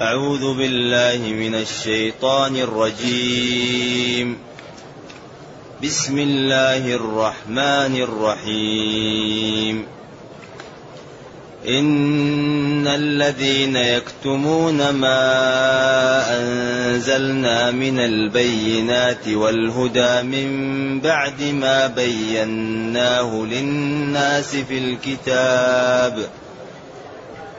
أعوذ بالله من الشيطان الرجيم. بسم الله الرحمن الرحيم. إن الذين يكتمون ما أنزلنا من البينات والهدى من بعد ما بيناه للناس في الكتاب ۖ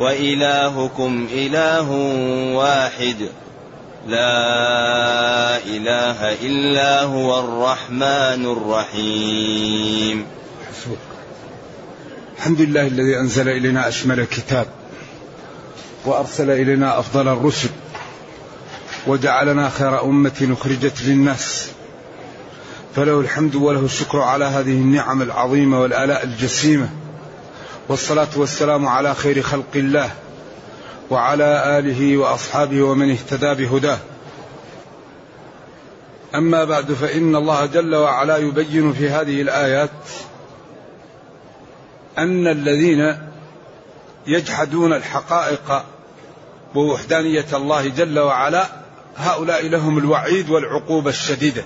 وإلهكم إله واحد. لا إله إلا هو الرحمن الرحيم. الحمد لله الذي أنزل إلينا أشمل الكتاب وأرسل إلينا أفضل الرسل وجعلنا خير أمة أخرجت للناس. فله الحمد وله الشكر على هذه النعم العظيمة والآلاء الجسيمة. والصلاة والسلام على خير خلق الله وعلى آله وأصحابه ومن اهتدى بهداه. أما بعد فإن الله جل وعلا يبين في هذه الآيات أن الذين يجحدون الحقائق ووحدانية الله جل وعلا هؤلاء لهم الوعيد والعقوبة الشديدة.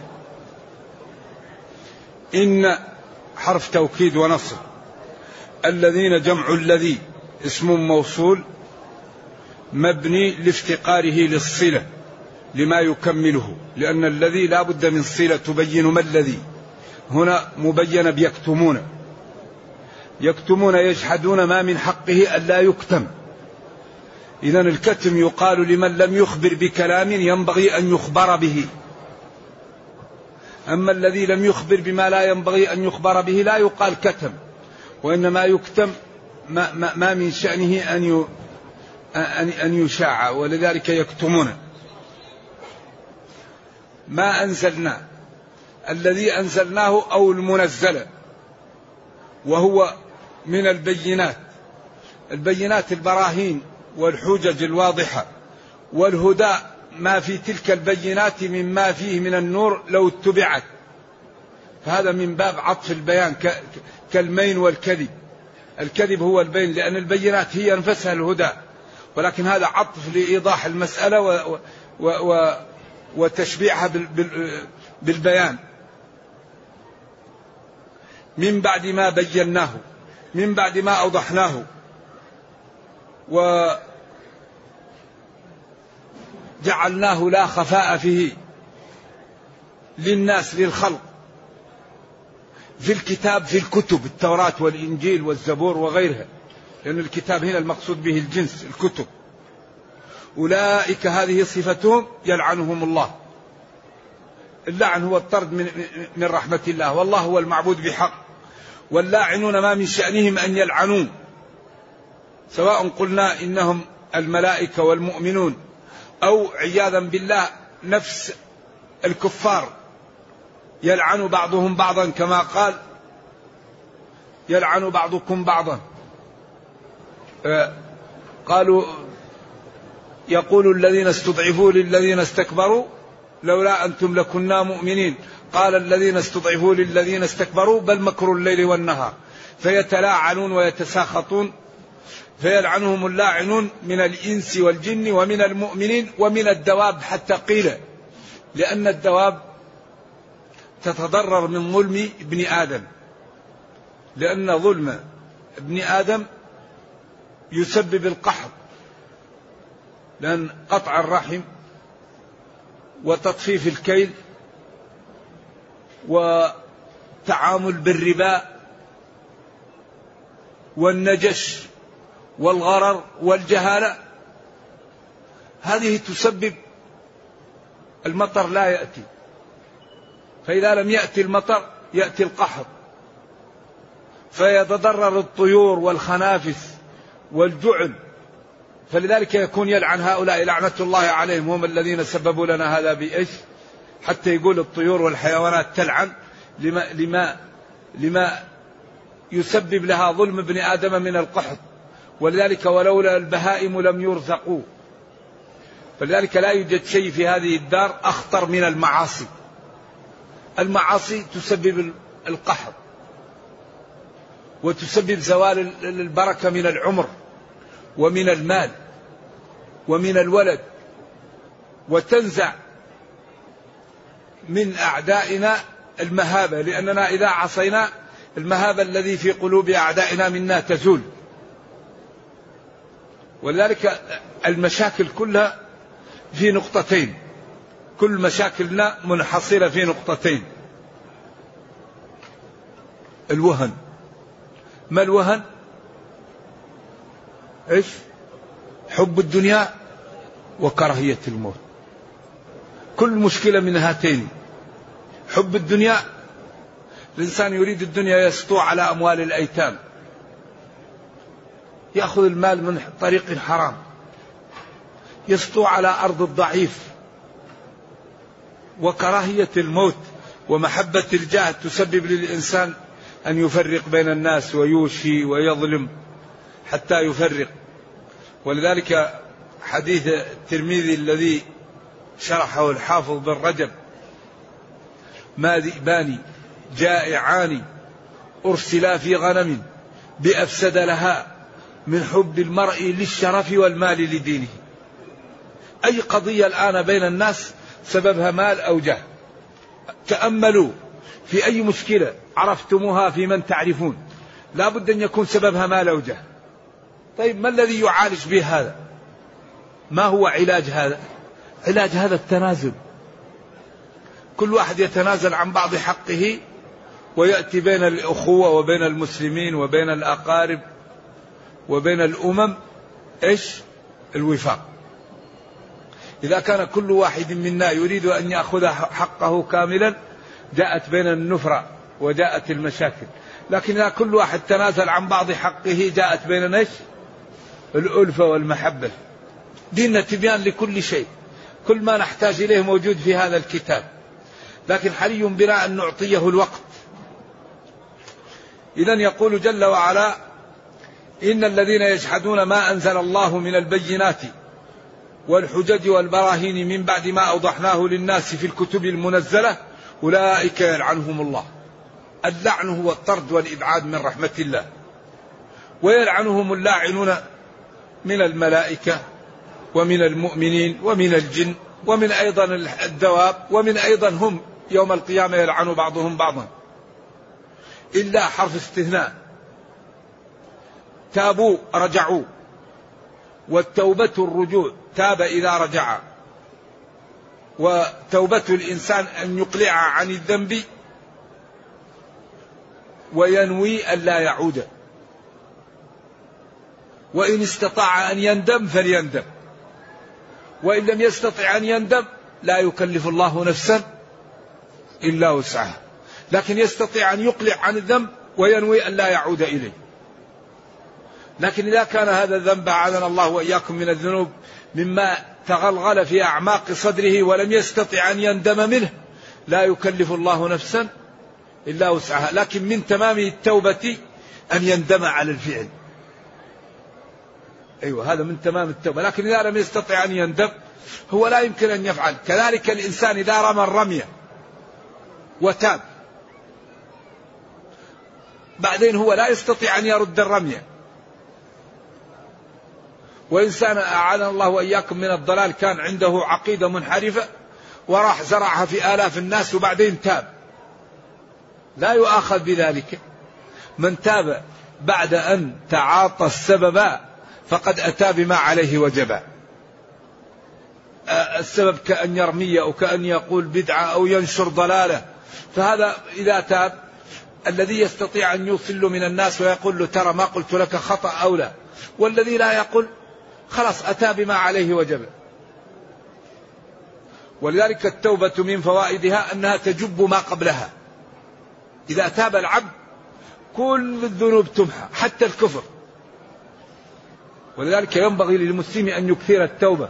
إن حرف توكيد ونصر الذين جمع الذي اسم موصول مبني لافتقاره للصلة لما يكمله لأن الذي لا بد من صلة تبين ما الذي. هنا مبين بيكتمون. يكتمون يجحدون ما من حقه ألا يكتم. إذا الكتم يقال لمن لم يخبر بكلام ينبغي أن يخبر به. أما الذي لم يخبر بما لا ينبغي أن يخبر به لا يقال كتم. وإنما يكتم ما, ما, ما من شأنه أن أن يشاع ولذلك يكتمون. ما أنزلنا الذي أنزلناه أو المنزل وهو من البينات. البينات البراهين والحجج الواضحة والهدى ما في تلك البينات مما فيه من النور لو اتبعت. فهذا من باب عطف البيان كالمين والكذب. الكذب هو البين لأن البينات هي أنفسها الهدى. ولكن هذا عطف لإيضاح المسألة و و و وتشبيعها بالبيان. من بعد ما بيناه من بعد ما أوضحناه. وجعلناه لا خفاء فيه للناس للخلق. في الكتاب في الكتب التوراة والإنجيل والزبور وغيرها. لأن الكتاب هنا المقصود به الجنس الكتب. أولئك هذه صفتهم يلعنهم الله. اللعن هو الطرد من, من رحمة الله. والله هو المعبود بحق. واللاعنون ما من شأنهم أن يلعنون. سواء قلنا إنهم الملائكة والمؤمنون أو عياذا بالله نفس الكفار. يلعن بعضهم بعضا كما قال. يلعن بعضكم بعضا. آه، قالوا يقول الذين استضعفوا للذين استكبروا لولا أنتم لكنا مؤمنين. قال الذين استضعفوا للذين استكبروا بل مكر الليل والنهار. فيتلاعنون ويتساخطون فيلعنهم اللاعنون من الإنس والجن ومن المؤمنين ومن الدواب حتى قيل لأن الدواب تتضرر من ظلم ابن آدم. لأن ظلم ابن آدم يسبب القحط. لأن قطع الرحم وتطفيف الكيل وتعامل بالربا والنجش والغرر والجهالة. هذه تسبب المطر لا يأتي. فإذا لم يأتي المطر يأتي القحط. فيتضرر الطيور والخنافس والجعل. فلذلك يكون يلعن هؤلاء لعنة الله عليهم. هم الذين سببوا لنا هذا بإيش؟ حتى يقول الطيور والحيوانات تلعن لما, لما, لما يسبب لها ظلم ابن آدم من القحط. ولذلك ولولا البهائم لم يرزقوا فلذلك لا يوجد شيء في هذه الدار أخطر من المعاصي. المعاصي تسبب القحط وتسبب زوال البركة من العمر ومن المال ومن الولد وتنزع من أعدائنا المهابة لأننا إذا عصينا المهابة الذي في قلوب أعدائنا منا تزول. ولذلك المشاكل كلها في نقطتين. كل مشاكلنا منحصرة في نقطتين. الوهن. ما الوهن؟ إيش؟ حب الدنيا وكراهية الموت. كل مشكلة من هاتين. حب الدنيا الإنسان يريد الدنيا يسطو على أموال الأيتام. يأخذ المال من طريق حرام. يسطو على أرض الضعيف. وكراهية الموت ومحبة الجاه تسبب للإنسان أن يفرق بين الناس ويوشي ويظلم حتى يفرق. ولذلك حديث الترمذي الذي شرحه الحافظ بن رجب ما ذئبان جائعان أرسلا في غنم بأفسد لها من حب المرء للشرف والمال لدينه. أي قضية الآن بين الناس سببها مال أو جاه تأملوا. في أي مشكلة عرفتموها في من تعرفون. لا بد أن يكون سببها مال أو جاه طيب ما الذي يعالج به هذا؟ ما هو علاج هذا؟ علاج هذا التنازل. كل واحد يتنازل عن بعض حقه ويأتي بين الأخوة وبين المسلمين وبين الأقارب وبين الأمم. إيش؟ الوفاق. إذا كان كل واحد منا يريد أن يأخذ حقه كاملا جاءت بين النفرة وجاءت المشاكل. لكن إذا كل واحد تنازل عن بعض حقه جاءت بين إيش؟ الألفة والمحبة. ديننا تبيان لكل شيء. كل ما نحتاج إليه موجود في هذا الكتاب. لكن حري بنا أن نعطيه الوقت. إذا يقول جل وعلا إن الذين يجحدون ما أنزل الله من البينات والحجج والبراهين من بعد ما أوضحناه للناس في الكتب المنزلة أولئك يلعنهم الله. اللعن هو الطرد والإبعاد من رحمة الله. ويلعنهم اللاعنون من الملائكة ومن المؤمنين ومن الجن ومن أيضا الدواب ومن أيضا هم يوم القيامة يلعن بعضهم بعضا. إلا حرف استثناء. تابوا رجعوا. والتوبة الرجوع. تاب إذا رجع. وتوبة الإنسان أن يقلع عن الذنب وينوي ألا يعود. وإن استطاع أن يندم فليندم. وإن لم يستطع أن يندم لا يكلف الله نفسا إلا وسعها. لكن يستطيع أن يقلع عن الذنب وينوي أن لا يعود إليه. لكن إذا كان هذا الذنب أعاذنا الله وإياكم من الذنوب مما تغلغل في أعماق صدره ولم يستطع أن يندم منه. لا يكلف الله نفسا إلا وسعها. لكن من تمام التوبة أن يندم على الفعل. أيوة هذا من تمام التوبة. لكن إذا لم يستطع أن يندم هو لا يمكن أن يفعل. كذلك الإنسان إذا رمى الرمية وتاب بعدين هو لا يستطيع أن يرد الرمية وإنسان أعاذنا الله وإياكم من الضلال كان عنده عقيدة منحرفة وراح زرعها في آلاف الناس وبعدين تاب. لا يؤاخذ بذلك. من تاب بعد أن تعاطى السبب فقد أتى بما عليه وجب. السبب كأن يرمي أو كأن يقول بدعة أو ينشر ضلالة. فهذا إذا تاب الذي يستطيع أن يوصل من الناس ويقول له ترى ما قلت لك خطأ أو لا. والذي لا يقول خلاص أتى بما عليه وجب. ولذلك التوبة من فوائدها أنها تجب ما قبلها. إذا تاب العبد كل الذنوب تمحى حتى الكفر. ولذلك ينبغي للمسلم أن يكثر التوبة.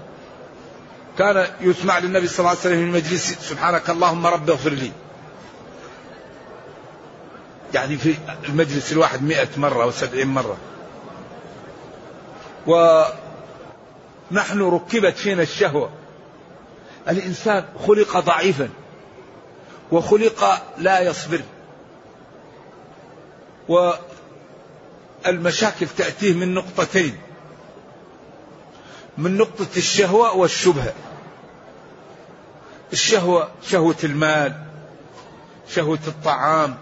كان يسمع للنبي صلى الله عليه وسلم في المجلس سبحانك اللهم رب اغفر لي. يعني في المجلس الواحد مئة مرة أو سبعين مرة. ونحن ركبت فينا الشهوة. الإنسان خلق ضعيفا وخلق لا يصبر. والمشاكل تأتيه من نقطتين من نقطة الشهوة والشبهة. الشهوة شهوة المال شهوة الطعام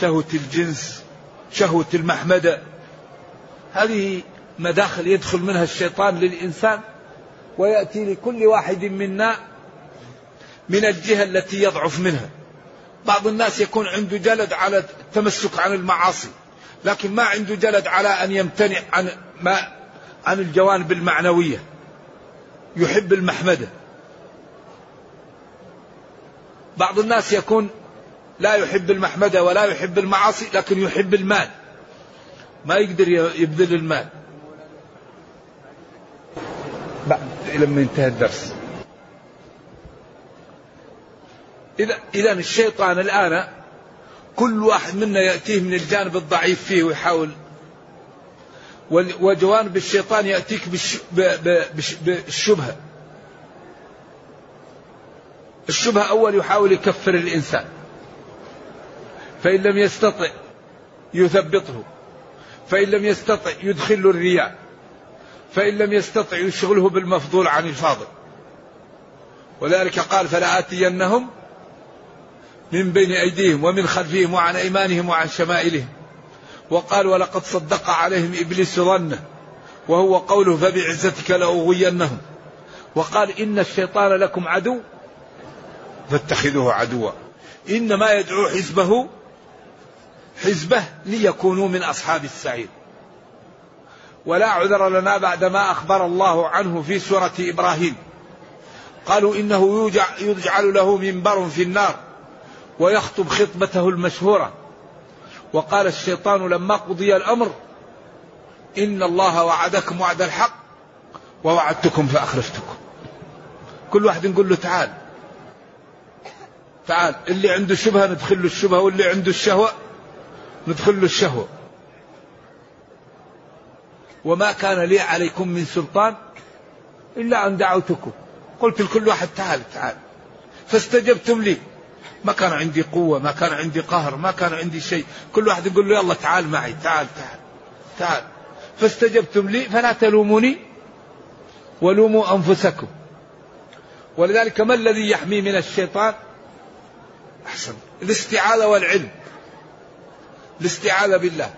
شهوة الجنس شهوة المحمدة. هذه مداخل يدخل منها الشيطان للإنسان ويأتي لكل واحد منا من الجهة التي يضعف منها. بعض الناس يكون عنده جلد على التمسك عن المعاصي لكن ما عنده جلد على أن يمتنع عن ما عن الجوانب المعنوية. يحب المحمدة. بعض الناس يكون لا يحب المحمدة ولا يحب المعاصي لكن يحب المال. ما يقدر يبذل المال. بعد لما ينتهي الدرس. إذا إذا الشيطان الآن كل واحد منا يأتيه من الجانب الضعيف فيه ويحاول وجوانب الشيطان يأتيك بالشبهة. الشبهة أول يحاول يكفر الإنسان. فإن لم يستطع يثبطه. فإن لم يستطع يدخل الرياء. فإن لم يستطع يشغله بالمفضول عن الفاضل. ولذلك قال فلآتينهم من بين أيديهم ومن خلفهم وعن أيمانهم وعن شمائلهم. وقال ولقد صدق عليهم إبليس ظنه وهو قوله فبعزتك لأغوينهم. وقال إن الشيطان لكم عدو فاتخذوه عدوا. إنما يدعو حزبه حزبه ليكونوا من أصحاب السعير. ولا عذر لنا بعدما أخبر الله عنه في سورة إبراهيم. قالوا إنه يجعل له منبر في النار ويخطب خطبته المشهورة. وقال الشيطان لما قضي الأمر إن الله وعدكم وعد الحق ووعدتكم فأخلفتكم كل واحد نقول له تعال. تعال اللي عنده شبهة ندخل له الشبهة واللي عنده الشهوة ندخل له الشهوة. وما كان لي عليكم من سلطان إلا أن دعوتكم. قلت لكل واحد تعال تعال. فاستجبتم لي. ما كان عندي قوة ما كان عندي قهر ما كان عندي شيء. كل واحد يقول له يلا تعال معي تعال تعال تعال. فاستجبتم لي فلا تلوموني ولوموا أنفسكم. ولذلك ما الذي يحمي من الشيطان؟ أحسن. الاستعاذة والعلم. الاستعاذة بالله.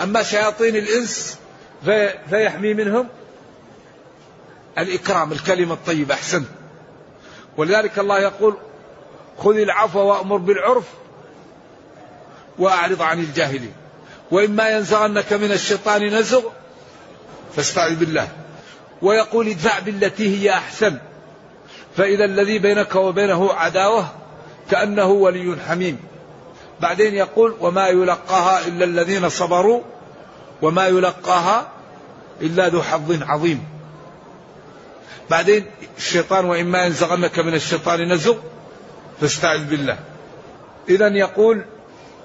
أما شياطين الإنس في فيحمي منهم الإكرام الكلمة الطيبة أحسن. ولذلك الله يقول خذ العفو وأمر بالعرف وأعرض عن الجاهلين. وإما ينزغنك من الشيطان نزغ فاستعذ بالله. ويقول ادفع بالتي هي أحسن. فإذا الذي بينك وبينه عداوة كأنه ولي حميم. بعدين يقول وما يلقاها إلا الذين صبروا وما يلقاها إلا ذو حظ عظيم. بعدين الشيطان وإما ينزغنك من الشيطان نزغ فاستعذ بالله. إذا يقول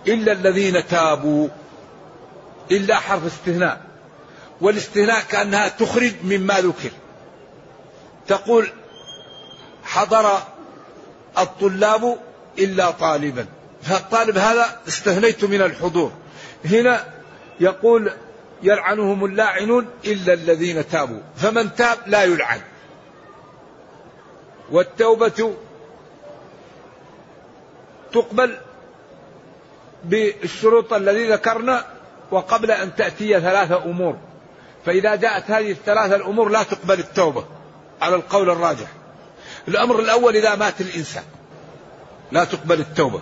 إلا الذين تابوا إلا حرف استثناء. والاستثناء كأنها تخرج مما ذكر تقول حضر الطلاب إلا طالبا. فالطالب هذا استثنيت من الحضور. هنا يقول يلعنهم اللاعنون إلا الذين تابوا. فمن تاب لا يلعن. والتوبة تقبل بالشروط الذي ذكرنا وقبل أن تأتي ثلاثة أمور. فإذا جاءت هذه الثلاثة الأمور لا تقبل التوبة على القول الراجح. الأمر الأول إذا مات الإنسان لا تقبل التوبة.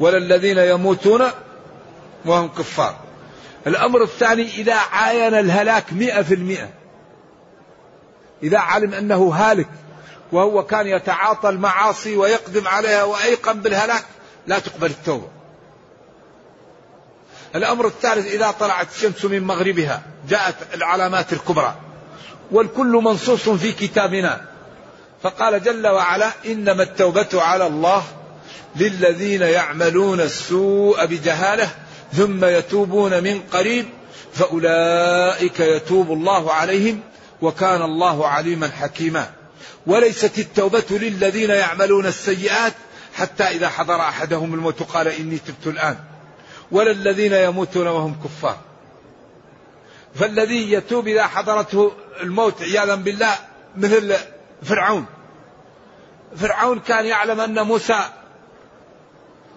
ولا الذين يموتون وهم كفار. الأمر الثاني إذا عاين الهلاك مئة في المئة. إذا علم أنه هالك وهو كان يتعاطى المعاصي ويقدم عليها وأيقن بالهلاك لا تقبل التوبة. الأمر الثالث إذا طلعت الشمس من مغربها جاءت العلامات الكبرى. والكل منصوص في كتابنا. فقال جل وعلا إنما التوبة على الله للذين يعملون السوء بجهالة ثم يتوبون من قريب فأولئك يتوب الله عليهم وكان الله عليما حكيما. وليست التوبة للذين يعملون السيئات حتى إذا حضر أحدهم الموت قال إني تبت الآن. ولا الذين يموتون وهم كفار. فالذي يتوب إذا حضرته الموت عياذا بالله مثل فرعون. فرعون كان يعلم أن موسى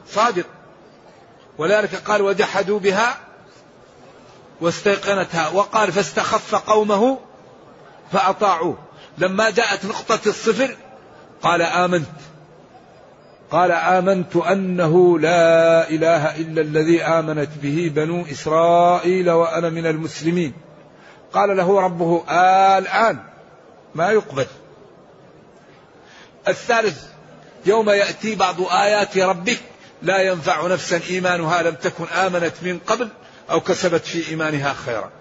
صادق. ولذلك قال وجحدوا بها واستيقنتها. وقال فاستخف قومه فأطاعوه. لما جاءت نقطة الصفر قال آمنت. قال آمنت أنه لا إله إلا الذي آمنت به بنو إسرائيل وأنا من المسلمين. قال له ربه آه الآن ما يقبل. الثالث يوم يأتي بعض آيات ربك لا ينفع نفسا إيمانها لم تكن آمنت من قبل أو كسبت في إيمانها خيرا.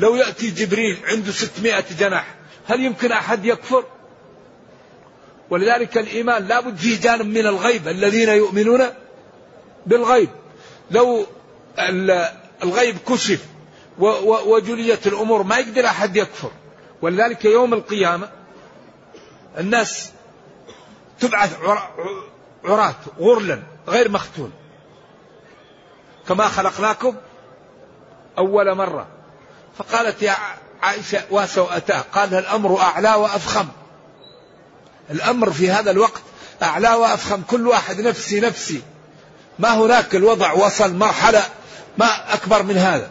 لو يأتي جبريل عنده ستمائة جناح هل يمكن أحد يكفر؟ ولذلك الإيمان لابد فيه جانب من الغيب الذين يؤمنون بالغيب. لو الغيب كشف وجليت الأمور ما يقدر أحد يكفر. ولذلك يوم القيامة الناس تبعث عراة غرلا غير مختون. كما خلقناكم أول مرة. فقالت يا عائشة وسوءتاه قال الأمر أعلى وأفخم. الأمر في هذا الوقت أعلى وأفخم. كل واحد نفسي نفسي. ما هناك الوضع وصل مرحلة ما أكبر من هذا.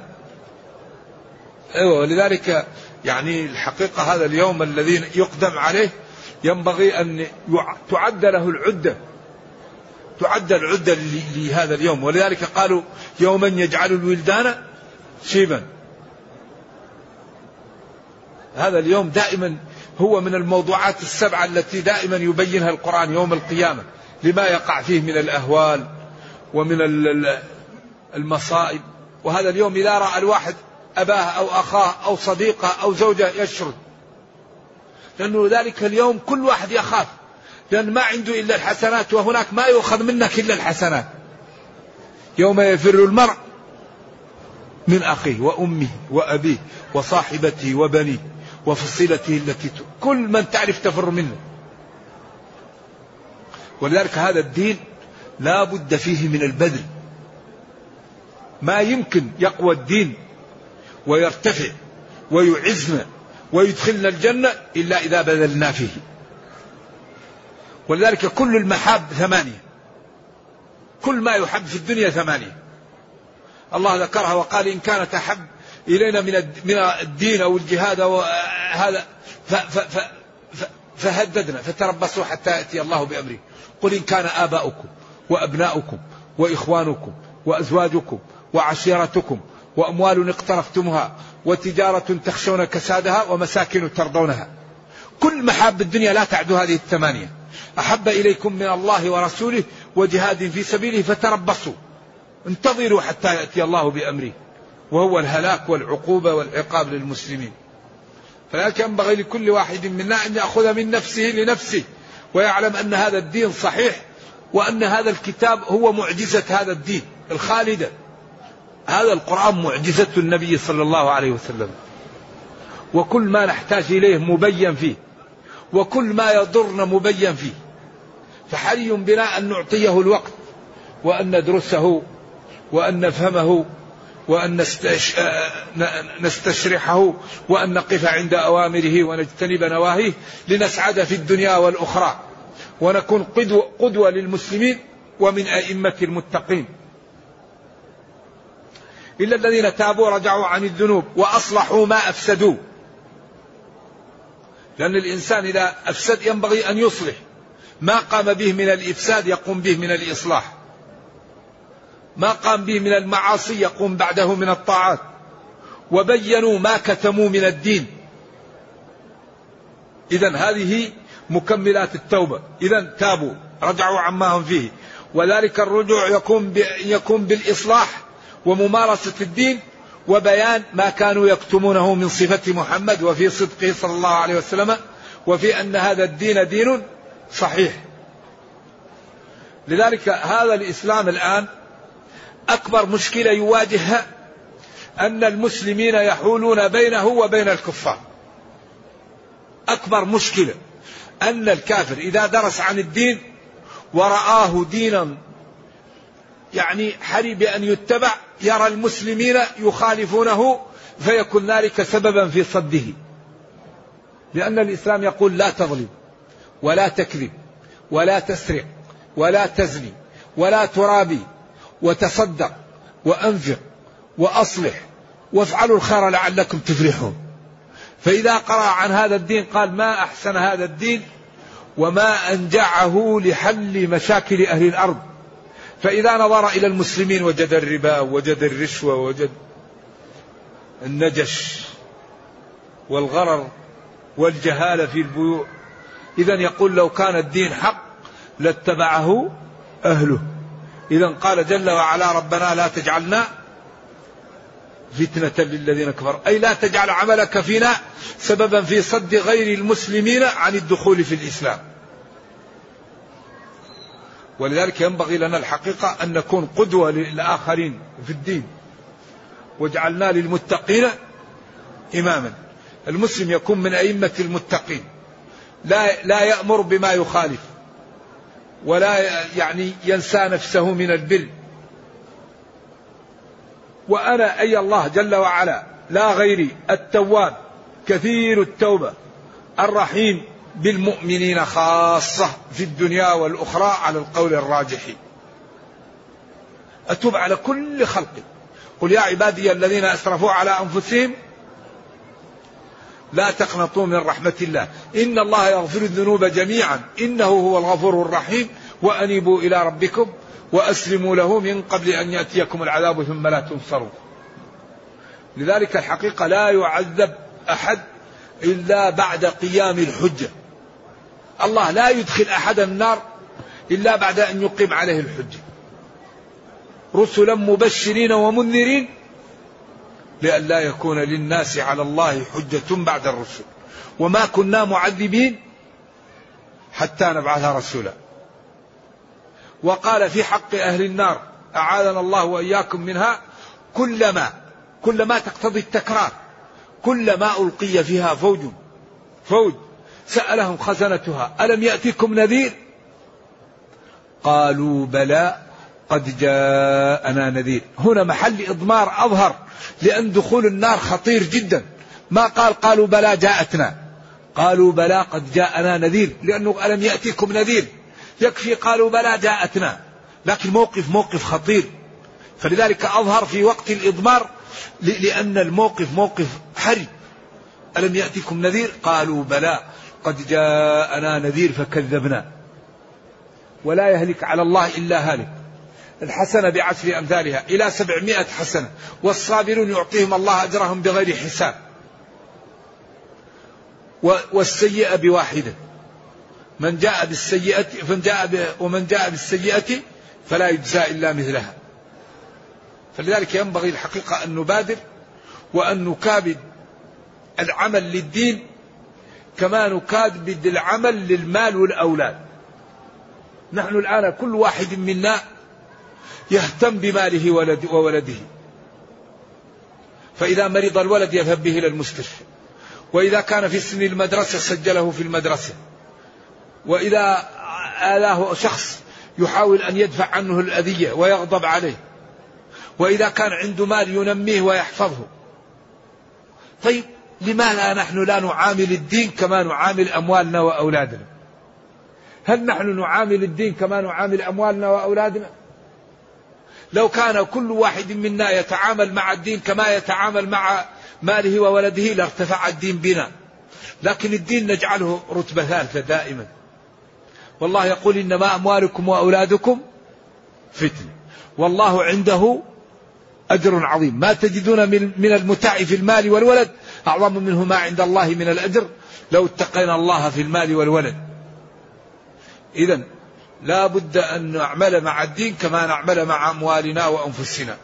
أيوة ولذلك يعني الحقيقة هذا اليوم الذي يقدم عليه ينبغي أن تعد له العدة. تعد العدة لهذا اليوم. ولذلك قالوا يوما يجعل الولدان شيبا. هذا اليوم دائما هو من الموضوعات السبعة التي دائما يبينها القرآن يوم القيامة. لما يقع فيه من الأهوال ومن المصائب. وهذا اليوم إذا رأى الواحد أباه أو أخاه أو صديقه أو زوجة يشرد. لأنه ذلك اليوم كل واحد يخاف. لأن ما عنده إلا الحسنات وهناك ما يؤخذ منك إلا الحسنات. يوم يفر المرء من أخيه وأمه وأبيه وصاحبته وبنيه وفصيلته التي كل من تعرف تفر منه. ولذلك هذا الدين لا بد فيه من البذل. ما يمكن يقوى الدين ويرتفع ويعزنا ويدخلنا الجنة إلا إذا بذلنا فيه. ولذلك كل المحاب ثمانية. كل ما يحب في الدنيا ثمانية. الله ذكرها وقال إن كانت أحب إلينا من من الدين أو الجهاد أو هذا فهددنا فتربصوا حتى يأتي الله بأمره. قل إن كان آباؤكم وأبناؤكم وإخوانكم وأزواجكم وعشيرتكم وأموال اقترفتموها وتجارة تخشون كسادها ومساكن ترضونها. كل محاب الدنيا لا تعد هذه الثمانية. أحب إليكم من الله ورسوله وجهاد في سبيله فتربصوا. انتظروا حتى يأتي الله بأمره. وهو الهلاك والعقوبة والعقاب للمسلمين. فلذلك ينبغي لكل واحد منا أن يأخذ من نفسه لنفسه ويعلم أن هذا الدين صحيح وأن هذا الكتاب هو معجزة هذا الدين الخالدة. هذا القرآن معجزة النبي صلى الله عليه وسلم. وكل ما نحتاج إليه مبين فيه. وكل ما يضرنا مبين فيه. فحري بنا أن نعطيه الوقت وأن ندرسه وأن نفهمه وأن نستشرحه وأن نقف عند أوامره ونجتنب نواهيه لنسعد في الدنيا والأخرى. ونكون قدوة, قدوة للمسلمين ومن أئمة المتقين. إلا الذين تابوا ورجعوا عن الذنوب وأصلحوا ما أفسدوا. لأن الإنسان إذا أفسد ينبغي أن يصلح. ما قام به من الإفساد يقوم به من الإصلاح. ما قام به من المعاصي يقوم بعده من الطاعات. وبينوا ما كتموا من الدين. إذا هذه مكملات التوبة. إذا تابوا رجعوا عما هم فيه. وذلك الرجوع يكون يكون بالإصلاح وممارسة الدين وبيان ما كانوا يكتمونه من صفة محمد وفي صدقه صلى الله عليه وسلم وفي أن هذا الدين دين صحيح. لذلك هذا الإسلام الآن أكبر مشكلة يواجهها أن المسلمين يحولون بينه وبين الكفار. أكبر مشكلة أن الكافر إذا درس عن الدين ورآه دينا يعني حري بأن يتبع يرى المسلمين يخالفونه فيكون ذلك سببا في صده. لأن الإسلام يقول لا تظلم ولا تكذب ولا تسرق ولا تزني ولا ترابي وتصدق وأنفق وأصلح وافعلوا الخير لعلكم تفلحون. فإذا قرأ عن هذا الدين قال ما أحسن هذا الدين وما أنجعه لحل مشاكل أهل الأرض. فإذا نظر إلى المسلمين وجد الربا وجد الرشوة وجد النجش والغرر والجهالة في البيوع. إذا يقول لو كان الدين حق لاتبعه أهله. إذا قال جل وعلا ربنا لا تجعلنا فتنة للذين كفروا. أي لا تجعل عملك فينا سببا في صد غير المسلمين عن الدخول في الإسلام. ولذلك ينبغي لنا الحقيقة أن نكون قدوة للآخرين في الدين. وجعلنا للمتقين إماما. المسلم يكون من أئمة المتقين. لا لا يأمر بما يخالف. ولا يعني ينسى نفسه من البر. وأنا أي الله جل وعلا لا غيري التواب كثير التوبة الرحيم بالمؤمنين خاصة في الدنيا والأخرى على القول الراجح. أتوب على كل خلق. قل يا عبادي الذين أسرفوا على أنفسهم لا تقنطوا من رحمة الله. إن الله يغفر الذنوب جميعا. إنه هو الغفور الرحيم. وأنيبوا إلى ربكم وأسلموا له من قبل أن يأتيكم العذاب ثم لا تنصروا. لذلك الحقيقة لا يعذب أحد إلا بعد قيام الحجة. الله لا يدخل أحد النار إلا بعد أن يقيم عليه الحجة رسلا مبشرين ومنذرين لئلا يكون للناس على الله حجة بعد الرسل. وما كنا معذبين حتى نبعث رسولا. وقال في حق أهل النار أعاذنا الله وإياكم منها كلما كلما تقتضي التكرار كلما ألقي فيها فوج فوج. سألهم خزنتها ألم يأتكم نذير؟ قالوا بلى قد جاءنا نذير. هنا محل إضمار أظهر لأن دخول النار خطير جدا. ما قال قالوا بلى جاءتنا. قالوا بلى قد جاءنا نذير لأنه ألم يأتيكم نذير. يكفي قالوا بلى جاءتنا. لكن موقف موقف خطير. فلذلك أظهر في وقت الإضمار لأن الموقف موقف حرج ألم يأتكم نذير؟ قالوا بلى. قد جاءنا نذير فكذبنا. ولا يهلك على الله إلا هالك. الحسنة بعشر أمثالها إلى سبعمائة حسنة. والصابرون يعطيهم الله أجرهم بغير حساب. والسيئة بواحدة. من جاء بالسيئة من جاء ومن جاء بالسيئة فلا يجزى إلا مثلها. فلذلك ينبغي الحقيقة أن نبادر وأن نكابد العمل للدين كما نكابد العمل للمال والأولاد. نحن الآن كل واحد منا يهتم بماله وولده. فإذا مرض الولد يذهب به إلى المستشفى. وإذا كان في سن المدرسة سجله في المدرسة. وإذا آلاه شخص يحاول أن يدفع عنه الأذية ويغضب عليه. وإذا كان عنده مال ينميه ويحفظه. طيب لماذا نحن لا نعامل الدين كما نعامل أموالنا وأولادنا؟ هل نحن نعامل الدين كما نعامل أموالنا وأولادنا؟ لو كان كل واحد منا يتعامل مع الدين كما يتعامل مع ماله وولده لارتفع الدين بنا. لكن الدين نجعله رتبة ثالثة دائما. والله يقول إنما أموالكم وأولادكم فتنة. والله عنده أجر عظيم. ما تجدون من المتاع في المال والولد أعظم منه ما عند الله من الأجر. لو اتقينا الله في المال والولد. إذا لا بد أن نعمل مع الدين كما نعمل مع أموالنا وأنفسنا.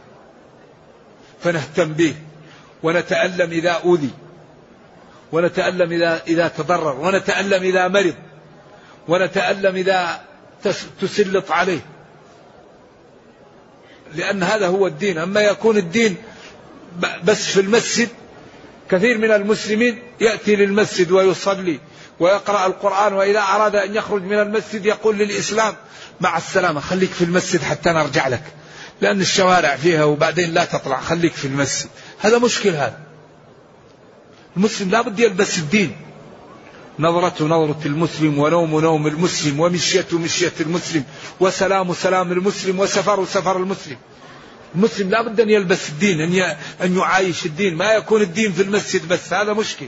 فنهتم به. ونتألم إذا أوذي. ونتألم إذا إذا تضرر. ونتألم إذا مرض. ونتألم إذا تسلط عليه. لأن هذا هو الدين. أما يكون الدين بس في المسجد كثير من المسلمين يأتي للمسجد ويصلي ويقرأ القرآن وإذا أراد أن يخرج من المسجد يقول للإسلام مع السلامة خليك في المسجد حتى نرجع لك. لأن الشوارع فيها وبعدين لا تطلع خليك في المسجد. هذا مشكل هذا. المسلم لا بد يلبس الدين. نظرة نظرة المسلم ونوم نوم المسلم ومشية مشية المسلم وسلام سلام المسلم وسفر سفر المسلم. المسلم لا بد أن يلبس الدين أن أن يعايش الدين. ما يكون الدين في المسجد بس هذا مشكل.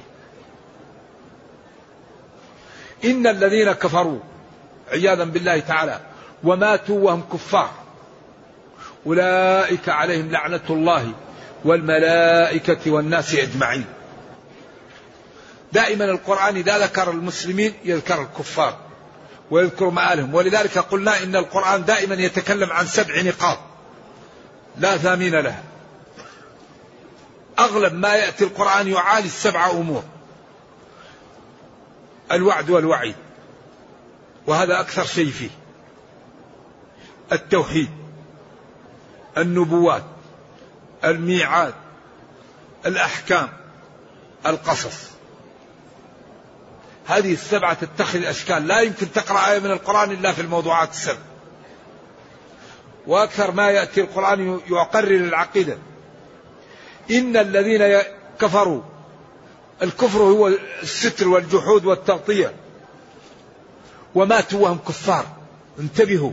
إن الذين كفروا عياذا بالله تعالى وماتوا وهم كفار. أولئك عليهم لعنة الله والملائكة والناس أجمعين. دائما القرآن إذا ذكر المسلمين يذكر الكفار ويذكر مآلهم ولذلك قلنا إن القرآن دائما يتكلم عن سبع نقاط. لا ثامين لها. أغلب ما يأتي القرآن يعالج سبع أمور. الوعد والوعيد وهذا أكثر شيء فيه. التوحيد. النبوات. الميعاد. الأحكام. القصص. هذه السبعة تتخذ أشكال. لا يمكن تقرأ آية من القرآن إلا في الموضوعات السبع. وأكثر ما يأتي القرآن يقرر العقيدة. إن الذين كفروا الكفر هو الستر والجحود والتغطية. وماتوا وهم كفار. انتبهوا.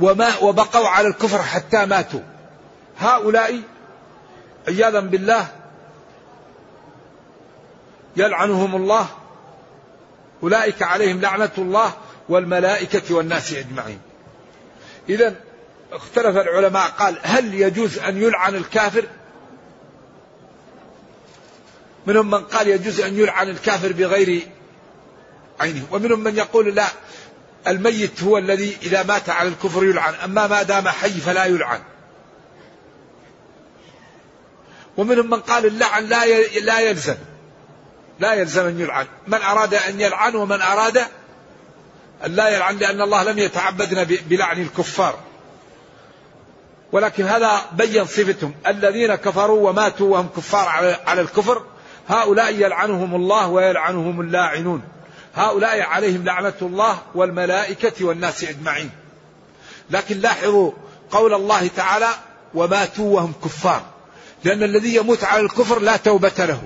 وما وبقوا على الكفر حتى ماتوا. هؤلاء عياذا بالله يلعنهم الله. أولئك عليهم لعنة الله والملائكة والناس أجمعين. إذا اختلف العلماء قال هل يجوز أن يلعن الكافر؟ منهم من قال يجوز أن يلعن الكافر بغير عينه ومنهم من يقول لا الميت هو الذي إذا مات على الكفر يلعن أما ما دام حي فلا يلعن. ومنهم من قال اللعن لا لا يلزم لا يلزم أن يلعن. من أراد أن يلعن ومن أراد أن لا يلعن لأن الله لم يتعبدنا بلعن الكفار. ولكن هذا بين صفتهم. الذين كفروا وماتوا وهم كفار على الكفر هؤلاء يلعنهم الله ويلعنهم اللاعنون. هؤلاء عليهم لعنة الله والملائكة والناس أجمعين. لكن لاحظوا قول الله تعالى وماتوا وهم كفار. لأن الذي يموت على الكفر لا توبة له.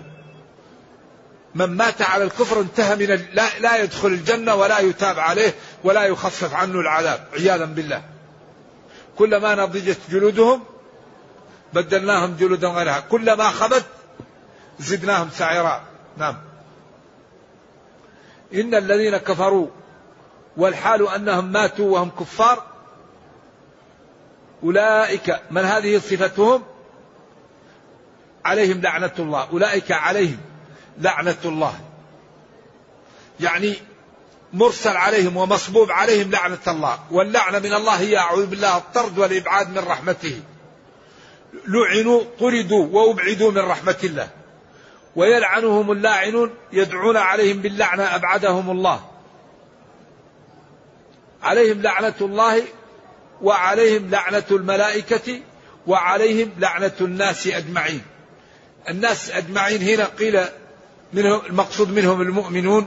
من مات على الكفر انتهى من لا, لا يدخل الجنة ولا يتاب عليه ولا يخفف عنه العذاب عياذا بالله. كلما نضجت جلودهم بدلناهم جلودا غيرها. كلما خبت زدناهم سعيرا. نعم. إن الذين كفروا والحال أنهم ماتوا وهم كفار أولئك من هذه صفتهم؟ عليهم لعنة الله. أولئك عليهم. لعنة الله. يعني مرسل عليهم ومصبوب عليهم لعنة الله. واللعنة من الله هي أعوذ بالله الطرد والإبعاد من رحمته. لعنوا طردوا وأبعدوا من رحمة الله. ويلعنهم اللاعنون يدعون عليهم باللعنة أبعدهم الله. عليهم لعنة الله وعليهم لعنة الملائكة وعليهم لعنة الناس أجمعين. الناس أجمعين هنا قيل منهم المقصود منهم المؤمنون.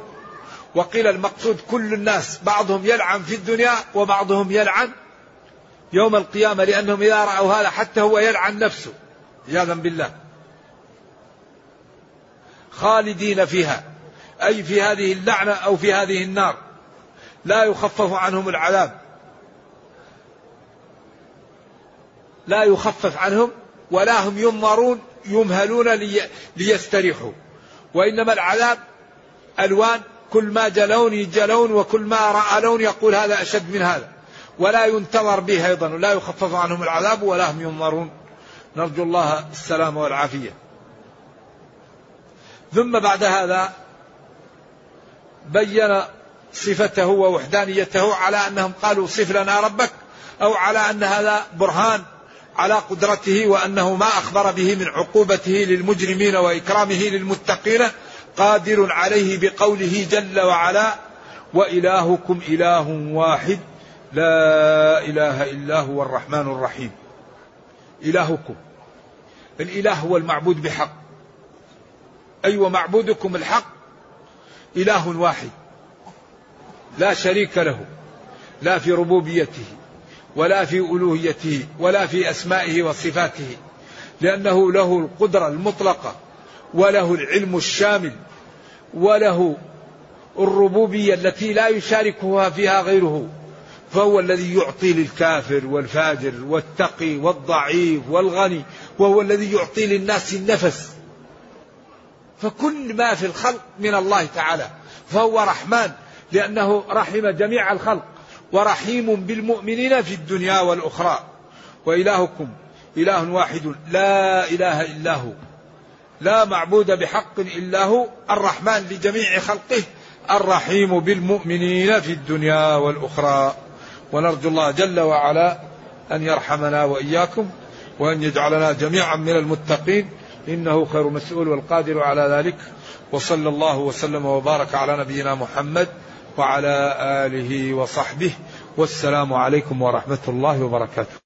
وقيل المقصود كل الناس بعضهم يلعن في الدنيا وبعضهم يلعن يوم القيامة لأنهم إذا رأوا هذا حتى هو يلعن نفسه عياذا بالله. خالدين فيها أي في هذه اللعنة أو في هذه النار. لا يخفف عنهم العذاب. لا يخفف عنهم ولا هم ينظرون يمهلون لي ليستريحوا. وإنما العذاب ألوان كل ما جاء لون يجي لون وكل ما رأى لون يقول هذا أشد من هذا. ولا ينتظر به أيضا ولا يخفف عنهم العذاب ولا هم ينظرون. نرجو الله السلامة والعافية. ثم بعد هذا بين صفته ووحدانيته على أنهم قالوا صف لنا ربك أو على أن هذا برهان. على قدرته وأنه ما أخبر به من عقوبته للمجرمين وإكرامه للمتقين قادر عليه بقوله جل وعلا وإلهكم إله واحد لا إله إلا هو الرحمن الرحيم. إلهكم. الإله هو المعبود بحق. أي أيوة ومعبودكم الحق؟ إله واحد. لا شريك له. لا في ربوبيته. ولا في ألوهيته ولا في أسمائه وصفاته لأنه له القدرة المطلقة وله العلم الشامل وله الربوبية التي لا يشاركها فيها غيره فهو الذي يعطي للكافر والفاجر والتقي والضعيف والغني وهو الذي يعطي للناس النفس. فكل ما في الخلق من الله تعالى فهو رحمن لأنه رحم جميع الخلق. ورحيم بالمؤمنين في الدنيا والأخرى. وإلهكم إله واحد لا إله إلا هو. لا معبود بحق إلا هو. الرحمن لجميع خلقه. الرحيم بالمؤمنين في الدنيا والأخرى. ونرجو الله جل وعلا أن يرحمنا وإياكم وأن يجعلنا جميعا من المتقين. إنه خير مسؤول والقادر على ذلك. وصلى الله وسلم وبارك على نبينا محمد وعلى آله وصحبه والسلام عليكم ورحمة الله وبركاته.